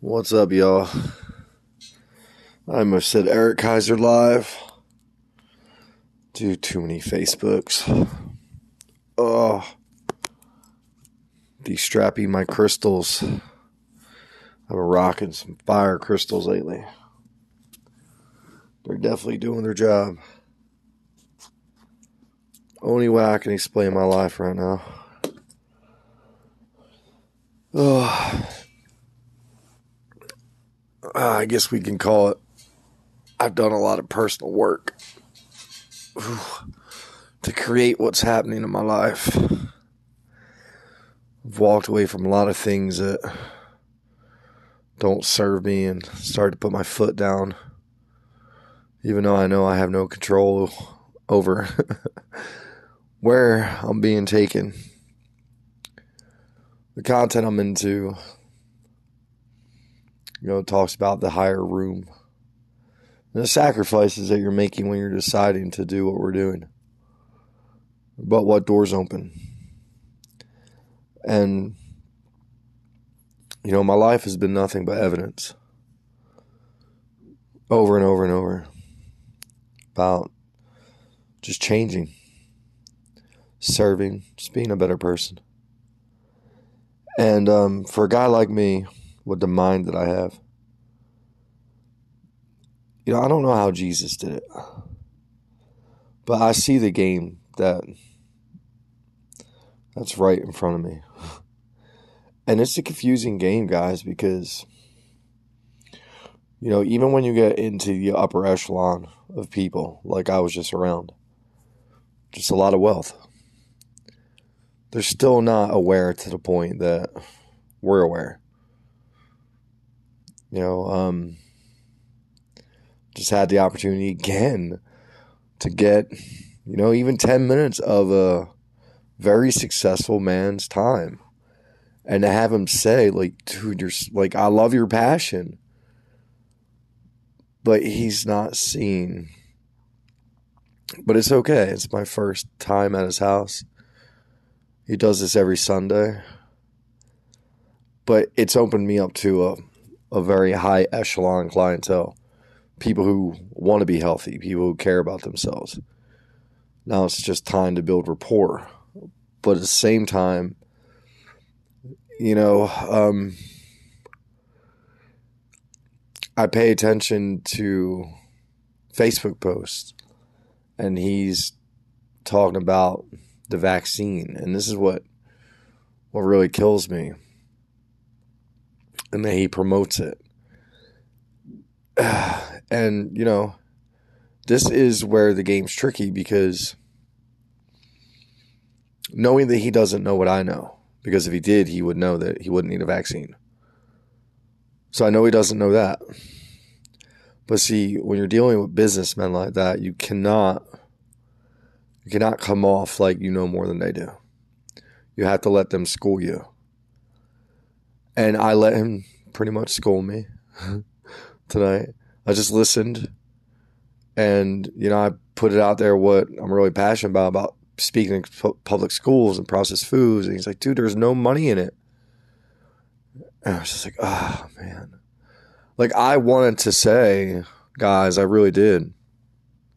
What's up, y'all? I almost said Eric Kaiser live. Do too many Facebooks. Oh, these strappy my crystals. I've been rocking some fire crystals lately. They're definitely doing their job. Only way I can explain my life right now. Oh, Uh, I guess we can call it. I've done a lot of personal work to create what's happening in my life. I've walked away from a lot of things that don't serve me and started to put my foot down, even though I know I have no control over where I'm being taken. The content I'm into, you know, talks about the higher room and the sacrifices that you're making when you're deciding to do what we're doing. But what doors open. And, you know, my life has been nothing but evidence over and over and over about just changing, serving, just being a better person. And um, for a guy like me, with the mind that I have, you know, I don't know how Jesus did it, but I see the game that that's right in front of me. And it's a confusing game, guys, because you know, even when you get into the upper echelon of people, like I was just around, just a lot of wealth. They're still not aware to the point that we're aware. You know, um, just had the opportunity again to get, you know, even 10 minutes of a very successful man's time. And to have him say, like, dude, you're like, I love your passion. But he's not seen. But it's okay. It's my first time at his house. He does this every Sunday. But it's opened me up to a, a very high echelon clientele. People who want to be healthy, people who care about themselves. Now it's just time to build rapport. But at the same time, you know, um, I pay attention to Facebook posts, and he's talking about the vaccine, and this is what what really kills me, and that he promotes it, and you know, this is where the game's tricky because knowing that he doesn't know what I know because if he did, he would know that he wouldn't need a vaccine. So I know he doesn't know that. But see, when you're dealing with businessmen like that, you cannot you cannot come off like you know more than they do. You have to let them school you. And I let him pretty much scold me tonight. I just listened and you know, I put it out there what I'm really passionate about about speaking in public schools and processed foods. And he's like, dude, there's no money in it. And I was just like, oh, man. Like, I wanted to say, guys, I really did.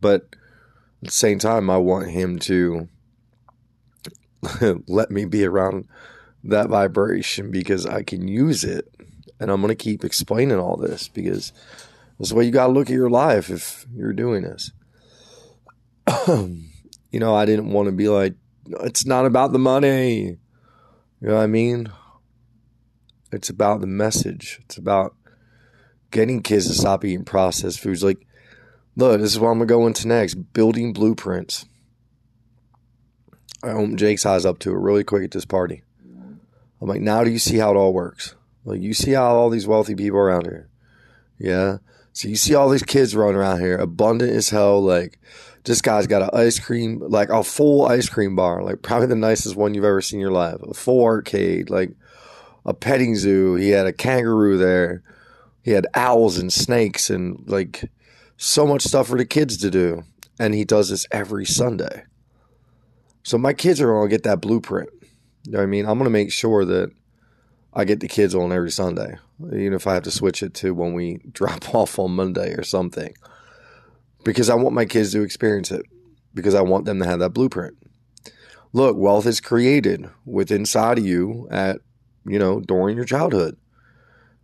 But at the same time, I want him to let me be around that vibration because I can use it. And I'm going to keep explaining all this because that's the way you got to look at your life if you're doing this. you know, I didn't want to be like, it's not about the money. You know what I mean? It's about the message. It's about getting kids to stop eating processed foods. Like, look, this is what I'm going to go into next building blueprints. I opened Jake's eyes up to it really quick at this party. I'm like, now do you see how it all works? Like, you see how all these wealthy people around here. Yeah. So you see all these kids running around here, abundant as hell, like, this guy's got an ice cream, like a full ice cream bar, like probably the nicest one you've ever seen in your life. A full arcade, like a petting zoo. He had a kangaroo there. He had owls and snakes and like so much stuff for the kids to do. And he does this every Sunday. So my kids are going to get that blueprint. You know what I mean? I'm going to make sure that I get the kids on every Sunday. even if I have to switch it to when we drop off on Monday or something. Because I want my kids to experience it. Because I want them to have that blueprint. Look, wealth is created with inside of you at, you know, during your childhood.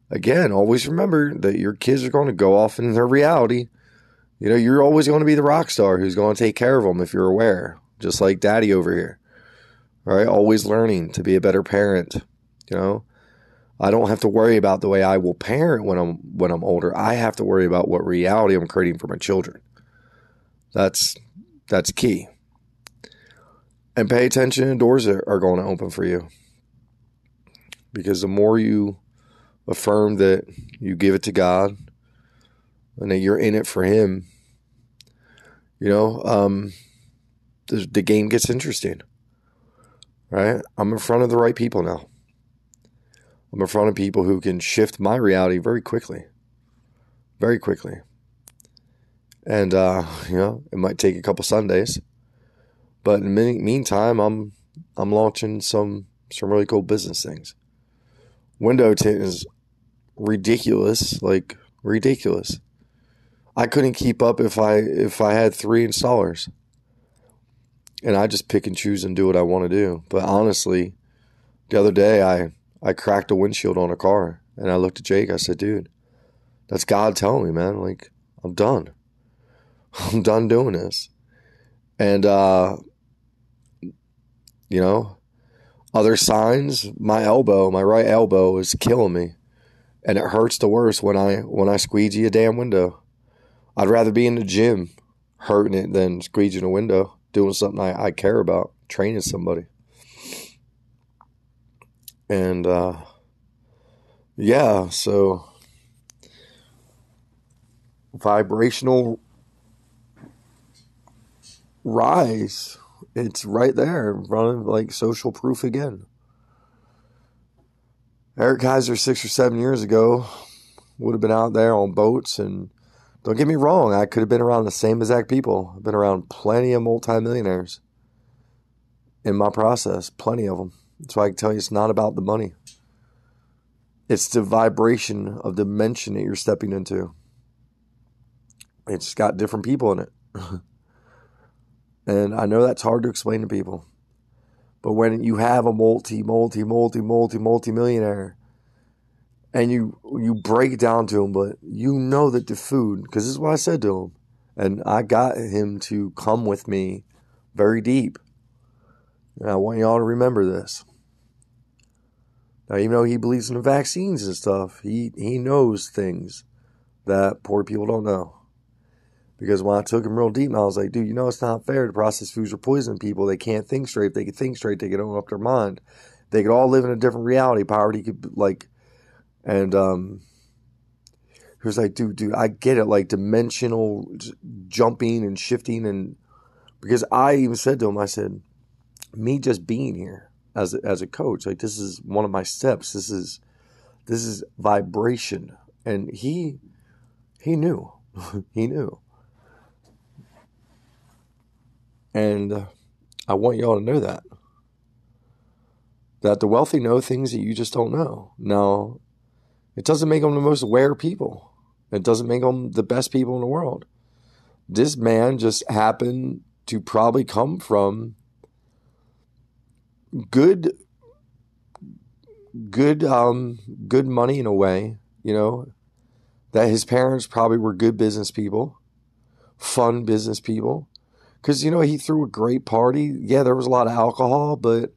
Again, always remember that your kids are going to go off in their reality. You know, you're always going to be the rock star who's going to take care of them if you're aware, just like daddy over here. Right, always learning to be a better parent, you know. I don't have to worry about the way I will parent when I'm when I'm older. I have to worry about what reality I'm creating for my children. That's that's key. And pay attention doors are, are going to open for you. Because the more you affirm that you give it to God and that you're in it for Him, you know, um, the, the game gets interesting. Right? I'm in front of the right people now. I'm in front of people who can shift my reality very quickly. Very quickly. And, uh, you know, it might take a couple Sundays. But in the meantime, I'm I'm launching some some really cool business things. Window tint is ridiculous, like ridiculous. I couldn't keep up if I if I had three installers. And I just pick and choose and do what I want to do. But honestly, the other day I I cracked a windshield on a car and I looked at Jake. I said, dude, that's God telling me, man. Like, I'm done. I'm done doing this. And, uh, you know, other signs, my elbow, my right elbow is killing me. And it hurts the worst when I when I squeegee a damn window. I'd rather be in the gym hurting it than squeegeeing a window, doing something I, I care about, training somebody and uh, yeah, so vibrational rise. It's right there, running like social proof again. Eric Kaiser, six or seven years ago, would have been out there on boats. And don't get me wrong, I could have been around the same exact people. I've been around plenty of multimillionaires in my process, plenty of them. That's why I can tell you it's not about the money. It's the vibration of dimension that you're stepping into. It's got different people in it. and I know that's hard to explain to people. But when you have a multi, multi, multi, multi, multi millionaire and you you break down to him, but you know that the food, because this is what I said to him, and I got him to come with me very deep. And I want y'all to remember this. Now, even though he believes in the vaccines and stuff, he, he knows things that poor people don't know. Because when I took him real deep, and I was like, dude, you know, it's not fair to process foods are poisoning people. They can't think straight. If they could think straight, they could open up their mind. They could all live in a different reality. Poverty could, like, and, um, he was like, dude, dude, I get it. Like, dimensional jumping and shifting. And because I even said to him, I said, me just being here as a, as a coach. Like this is one of my steps. This is this is vibration, and he he knew, he knew, and uh, I want y'all to know that that the wealthy know things that you just don't know. Now, it doesn't make them the most aware people. It doesn't make them the best people in the world. This man just happened to probably come from good good um good money in a way, you know, that his parents probably were good business people, fun business people. Cause you know, he threw a great party. Yeah, there was a lot of alcohol, but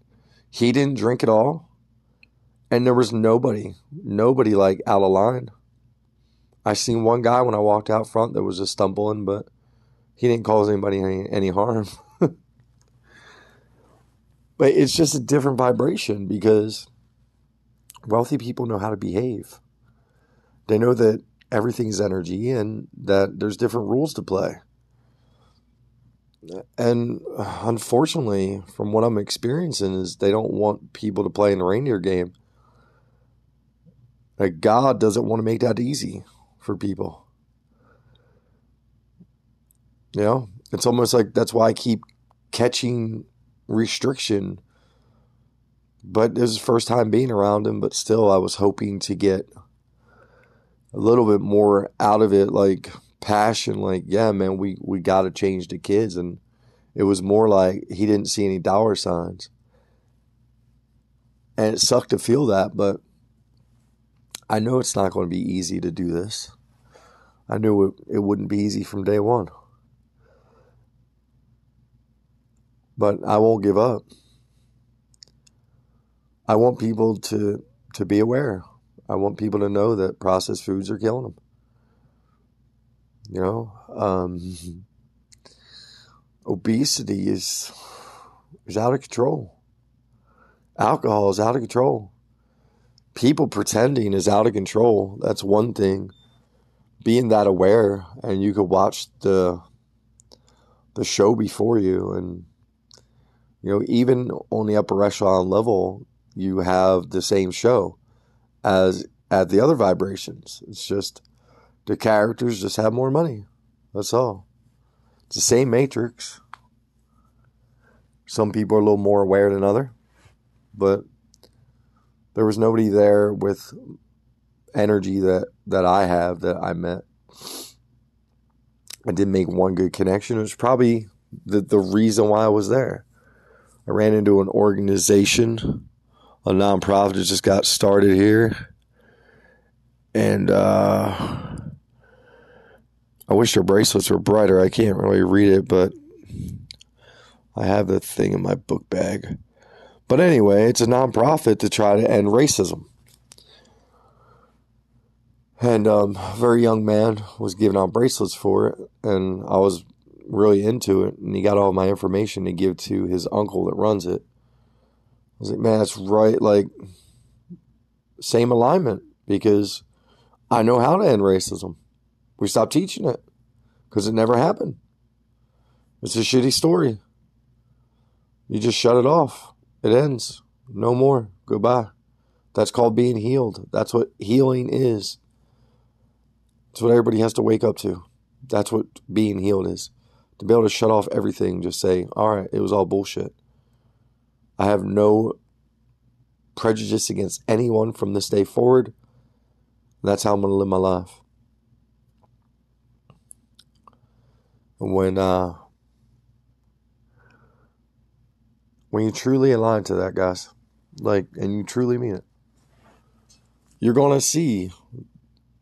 he didn't drink at all. And there was nobody, nobody like out of line. I seen one guy when I walked out front that was just stumbling, but he didn't cause anybody any, any harm. But it's just a different vibration because wealthy people know how to behave. They know that everything's energy and that there's different rules to play. And uh, unfortunately, from what I'm experiencing, is they don't want people to play in the reindeer game. Like God doesn't want to make that easy for people. You know, it's almost like that's why I keep catching restriction. But it was the first time being around him, but still, I was hoping to get a little bit more out of it, like passion, like, yeah, man, we, we got to change the kids. And it was more like he didn't see any dollar signs. And it sucked to feel that, but I know it's not going to be easy to do this. I knew it, it wouldn't be easy from day one. But I won't give up. I want people to to be aware. I want people to know that processed foods are killing them. You know, um, obesity is is out of control. Alcohol is out of control. People pretending is out of control. That's one thing. Being that aware, and you could watch the the show before you, and you know, even on the upper echelon level, you have the same show as at the other vibrations. It's just the characters just have more money. That's all. It's the same matrix. Some people are a little more aware than other, but there was nobody there with energy that that I have that I met. I didn't make one good connection. It was probably the the reason why I was there. I ran into an organization, a nonprofit that just got started here, and uh, I wish their bracelets were brighter. I can't really read it, but I have the thing in my book bag. But anyway, it's a nonprofit to try to end racism. And um, a very young man was giving out bracelets for it, and I was really into it. And he got all my information to give to his uncle that runs it. I was like, man, that's right. Like, same alignment because I know how to end racism. We stopped teaching it because it never happened. It's a shitty story. You just shut it off. It ends. No more. Goodbye. That's called being healed. That's what healing is. It's what everybody has to wake up to. That's what being healed is. To be able to shut off everything, just say, all right, it was all bullshit. I have no prejudice against anyone from this day forward. That's how I'm going to live my life. When uh, when you truly align to that, guys, like, and you truly mean it, you're going to see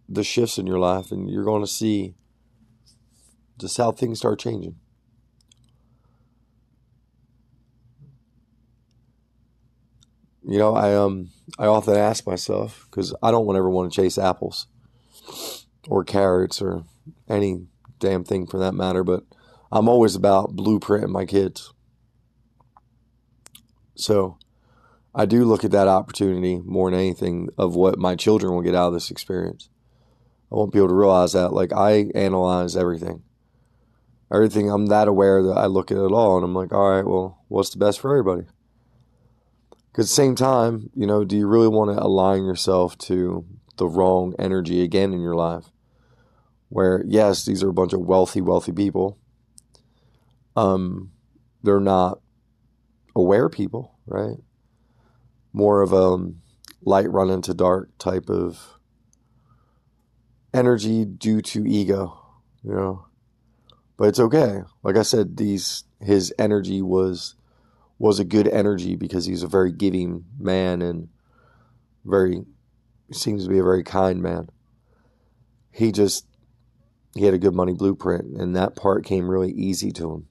the shifts in your life, and you're going to see just how things start changing. You know, I um I often ask myself because I don't ever want to chase apples or carrots or any damn thing for that matter, but I'm always about blueprinting my kids. So I do look at that opportunity more than anything of what my children will get out of this experience. I won't be able to realize that like I analyze everything. Everything I'm that aware that I look at it all and I'm like, all right, well, what's the best for everybody? Because at the same time, you know, do you really want to align yourself to the wrong energy again in your life? Where, yes, these are a bunch of wealthy, wealthy people. Um, they're not aware people, right? More of a um, light run into dark type of energy due to ego, you know. But it's okay. Like I said, these his energy was was a good energy because he's a very giving man and very seems to be a very kind man. He just he had a good money blueprint and that part came really easy to him.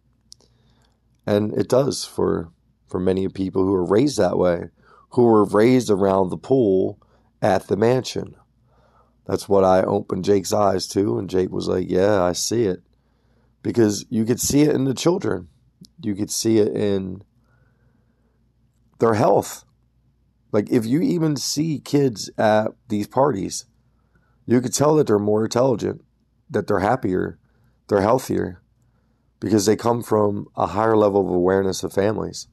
And it does for for many people who are raised that way, who were raised around the pool at the mansion. That's what I opened Jake's eyes to and Jake was like, "Yeah, I see it." Because you could see it in the children. You could see it in their health. Like if you even see kids at these parties, you could tell that they're more intelligent, that they're happier, they're healthier, because they come from a higher level of awareness of families.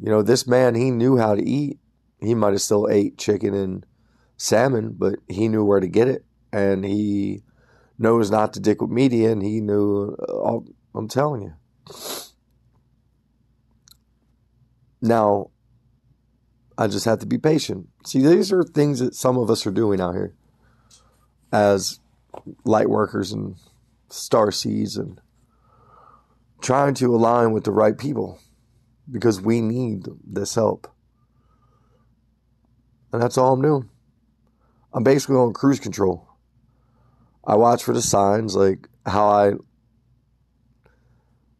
You know, this man, he knew how to eat. He might have still ate chicken and salmon, but he knew where to get it. And he knows not to dick with media, and he knew, uh, I'm telling you. Now, I just have to be patient. See, these are things that some of us are doing out here. as light workers and star seeds and trying to align with the right people because we need this help. And that's all I'm doing. I'm basically on cruise control. I watch for the signs, like how I.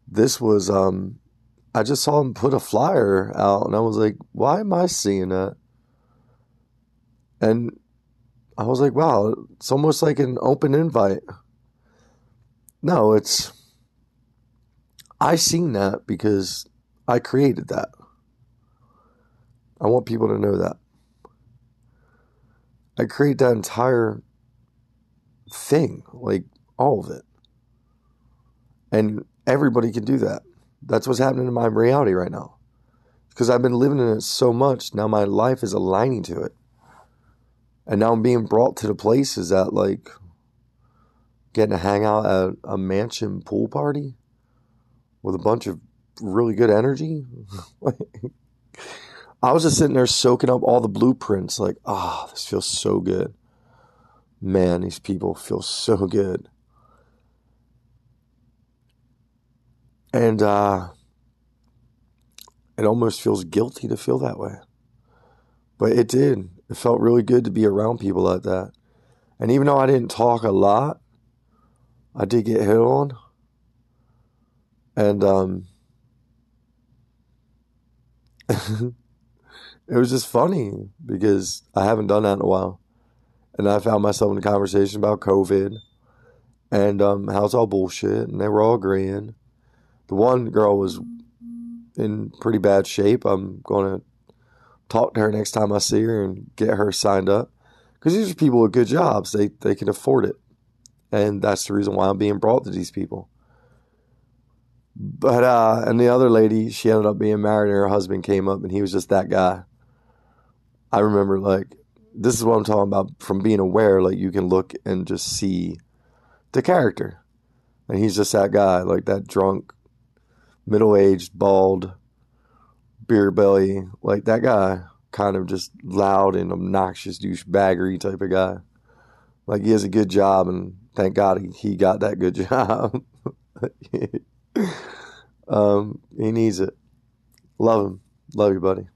This was, um, I just saw him put a flyer out, and I was like, why am I seeing that? And I was like, wow, it's almost like an open invite. No, it's. I seen that because I created that. I want people to know that. I create that entire thing, like all of it. And everybody can do that. That's what's happening in my reality right now. Because I've been living in it so much, now my life is aligning to it. And now I'm being brought to the places that, like, getting to hang out at a mansion pool party with a bunch of really good energy. I was just sitting there soaking up all the blueprints, like, ah, oh, this feels so good. Man, these people feel so good. And uh, it almost feels guilty to feel that way. But it did. It felt really good to be around people like that. And even though I didn't talk a lot, I did get hit on. And um, it was just funny because I haven't done that in a while. And I found myself in a conversation about COVID and um, how it's all bullshit. And they were all agreeing. The one girl was in pretty bad shape. I'm going to talk to her next time I see her and get her signed up. Because these are people with good jobs, they, they can afford it. And that's the reason why I'm being brought to these people. But uh, and the other lady, she ended up being married, and her husband came up, and he was just that guy. I remember like this is what I'm talking about from being aware. Like you can look and just see the character, and he's just that guy, like that drunk, middle aged, bald, beer belly, like that guy, kind of just loud and obnoxious douchebaggery type of guy. Like he has a good job, and thank God he, he got that good job. um, he needs it. Love him. Love you, buddy.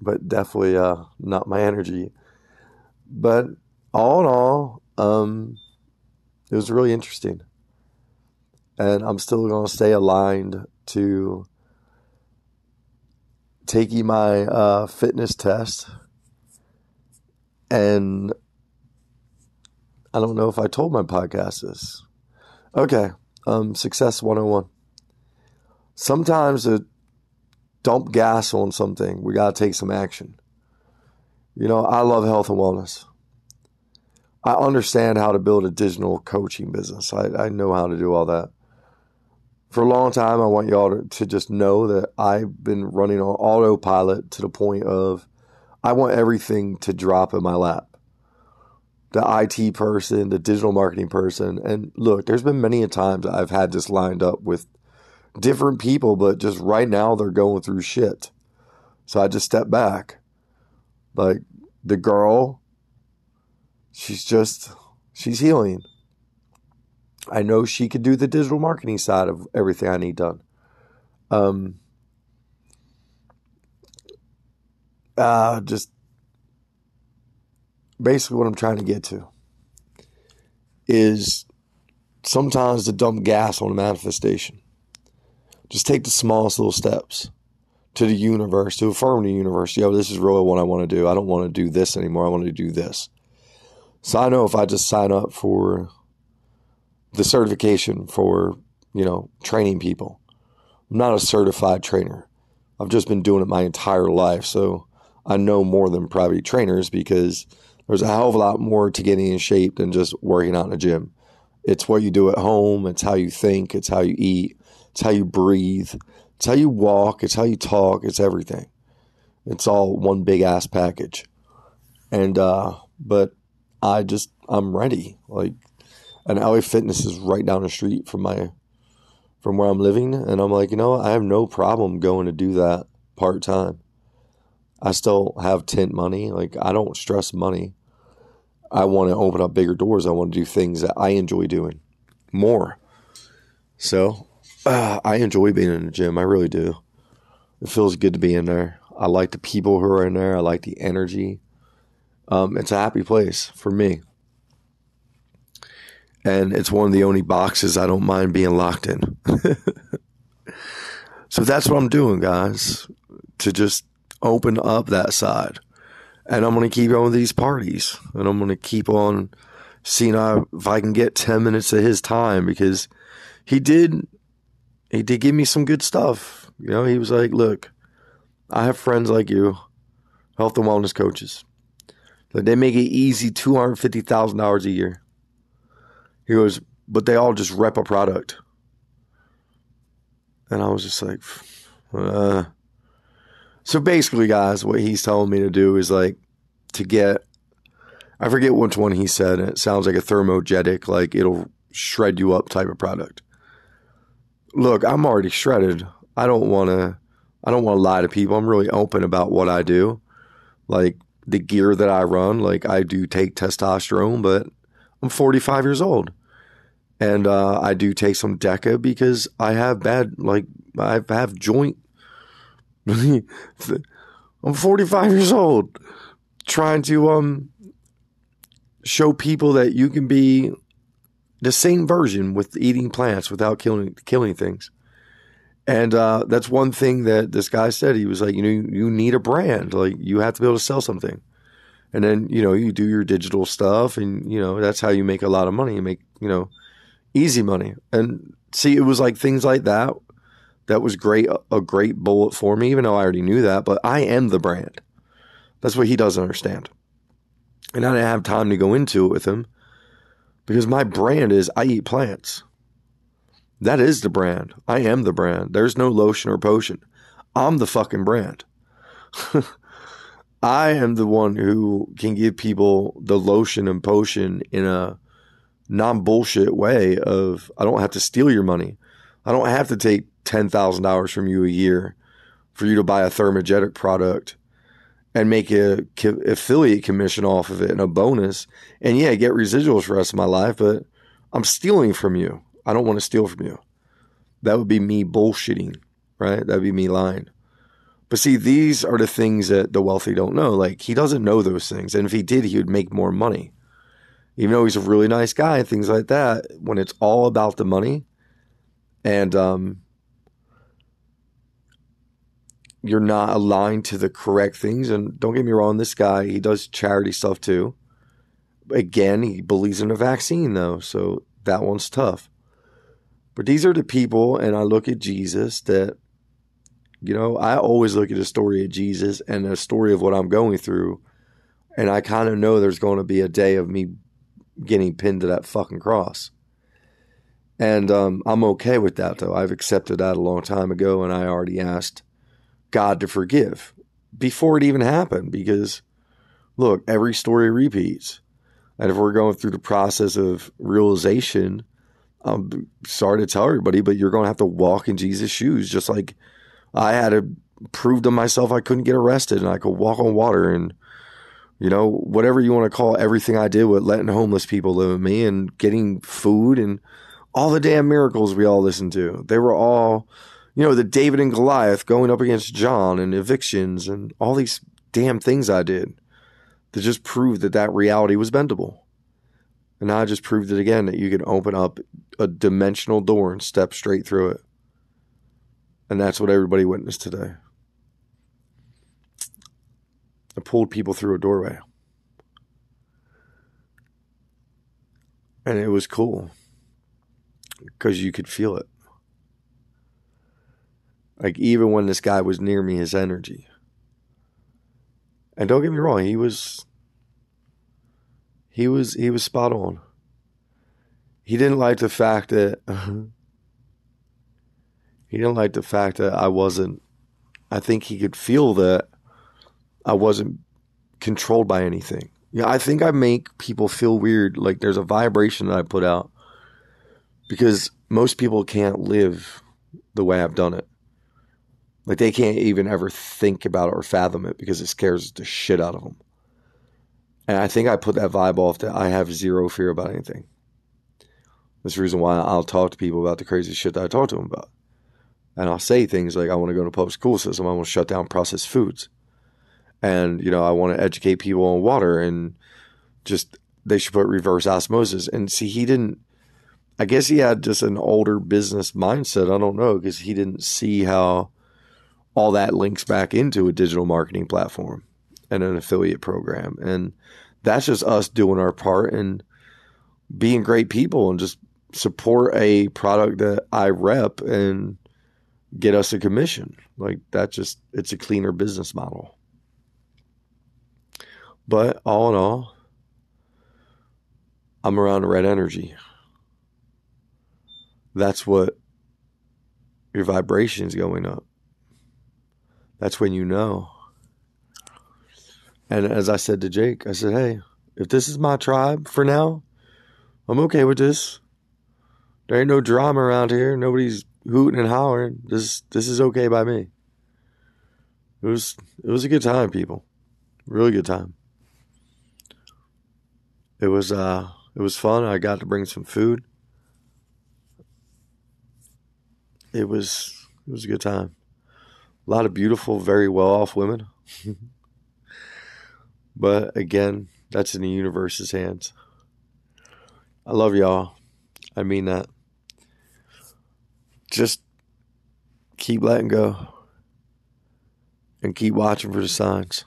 But definitely uh, not my energy. But all in all, um, it was really interesting. And I'm still going to stay aligned to taking my uh, fitness test. And I don't know if I told my podcast this. Okay um, Success 101. Sometimes to dump gas on something, we got to take some action. You know, I love health and wellness. I understand how to build a digital coaching business. I, I know how to do all that. For a long time, I want y'all to, to just know that I've been running on autopilot to the point of I want everything to drop in my lap the IT person, the digital marketing person. And look, there's been many a times I've had this lined up with different people, but just right now they're going through shit. So I just step back. Like the girl, she's just, she's healing. I know she could do the digital marketing side of everything I need done. Um, uh, just basically what I'm trying to get to is sometimes to dump gas on a manifestation. Just take the smallest little steps to the universe, to affirm the universe. Yo, this is really what I want to do. I don't want to do this anymore. I want to do this. So I know if I just sign up for the certification for, you know, training people, I'm not a certified trainer. I've just been doing it my entire life. So I know more than private trainers because there's a hell of a lot more to getting in shape than just working out in a gym. It's what you do at home, it's how you think, it's how you eat, it's how you breathe, it's how you walk, it's how you talk, it's everything. It's all one big ass package. And uh but I just I'm ready. Like and LA Fitness is right down the street from my from where I'm living and I'm like, you know, I have no problem going to do that part time. I still have tent money. Like I don't stress money. I want to open up bigger doors. I want to do things that I enjoy doing more. So uh, I enjoy being in the gym. I really do. It feels good to be in there. I like the people who are in there. I like the energy. Um, it's a happy place for me. And it's one of the only boxes I don't mind being locked in. so that's what I'm doing, guys, to just open up that side. And I'm going to keep on with these parties. And I'm going to keep on seeing if I can get 10 minutes of his time because he did, he did give me some good stuff. You know, he was like, look, I have friends like you, health and wellness coaches. Like they make it easy $250,000 a year. He goes, but they all just rep a product. And I was just like, uh. So basically, guys, what he's telling me to do is like to get, I forget which one he said. It sounds like a thermogenic, like it'll shred you up type of product. Look, I'm already shredded. I don't want to, I don't want to lie to people. I'm really open about what I do. Like the gear that I run, like I do take testosterone, but I'm 45 years old. And uh, I do take some Deca because I have bad, like, I have joint. I'm 45 years old, trying to um show people that you can be the same version with eating plants without killing killing things. And uh, that's one thing that this guy said. He was like, you know, you need a brand. Like, you have to be able to sell something. And then, you know, you do your digital stuff, and you know that's how you make a lot of money. You make, you know, easy money. And see, it was like things like that. That was great, a great bullet for me, even though I already knew that. But I am the brand. That's what he doesn't understand. And I didn't have time to go into it with him because my brand is I eat plants. That is the brand. I am the brand. There's no lotion or potion. I'm the fucking brand. I am the one who can give people the lotion and potion in a non bullshit way of I don't have to steal your money. I don't have to take ten thousand dollars from you a year for you to buy a thermogenic product and make a affiliate commission off of it and a bonus. And yeah, get residuals for the rest of my life, but I'm stealing from you. I don't want to steal from you. That would be me bullshitting, right? That'd be me lying. But see, these are the things that the wealthy don't know. Like he doesn't know those things. And if he did, he would make more money even though he's a really nice guy and things like that, when it's all about the money and um, you're not aligned to the correct things, and don't get me wrong, this guy, he does charity stuff too. Again, he believes in a vaccine though, so that one's tough. But these are the people, and I look at Jesus that, you know, I always look at the story of Jesus and the story of what I'm going through. And I kind of know there's going to be a day of me getting pinned to that fucking cross. And um, I'm okay with that, though. I've accepted that a long time ago, and I already asked God to forgive before it even happened because, look, every story repeats. And if we're going through the process of realization, I'm sorry to tell everybody, but you're going to have to walk in Jesus' shoes, just like I had to prove to myself I couldn't get arrested and I could walk on water and you know, whatever you want to call everything I did with letting homeless people live with me and getting food and all the damn miracles we all listened to. They were all, you know, the David and Goliath going up against John and evictions and all these damn things I did to just prove that that reality was bendable. And now I just proved it again that you can open up a dimensional door and step straight through it. And that's what everybody witnessed today. I pulled people through a doorway. And it was cool because you could feel it. Like, even when this guy was near me, his energy. And don't get me wrong, he was. He was he was spot on. He didn't like the fact that he didn't like the fact that I wasn't I think he could feel that I wasn't controlled by anything. Yeah, I think I make people feel weird. Like there's a vibration that I put out because most people can't live the way I've done it. Like they can't even ever think about it or fathom it because it scares the shit out of them. And I think I put that vibe off that I have zero fear about anything. That's the reason why I'll talk to people about the crazy shit that I talk to them about. And I'll say things like, I want to go to public school system. I want to shut down processed foods. And, you know, I want to educate people on water and just they should put reverse osmosis. And see, he didn't, I guess he had just an older business mindset. I don't know because he didn't see how all that links back into a digital marketing platform and an affiliate program. And that's just us doing our part and being great people and just support a product that I rep and get us a commission. Like that just it's a cleaner business model. But all in all, I'm around red energy. That's what your vibration's going up. That's when you know. And as I said to Jake, I said, hey, if this is my tribe for now, I'm okay with this. There ain't no drama around here. Nobody's hooting and hollering. This this is okay by me. It was it was a good time, people. Really good time. It was uh it was fun. I got to bring some food. It was it was a good time. A lot of beautiful, very well off women. but again, that's in the universe's hands. I love y'all. I mean that. Just keep letting go and keep watching for the signs.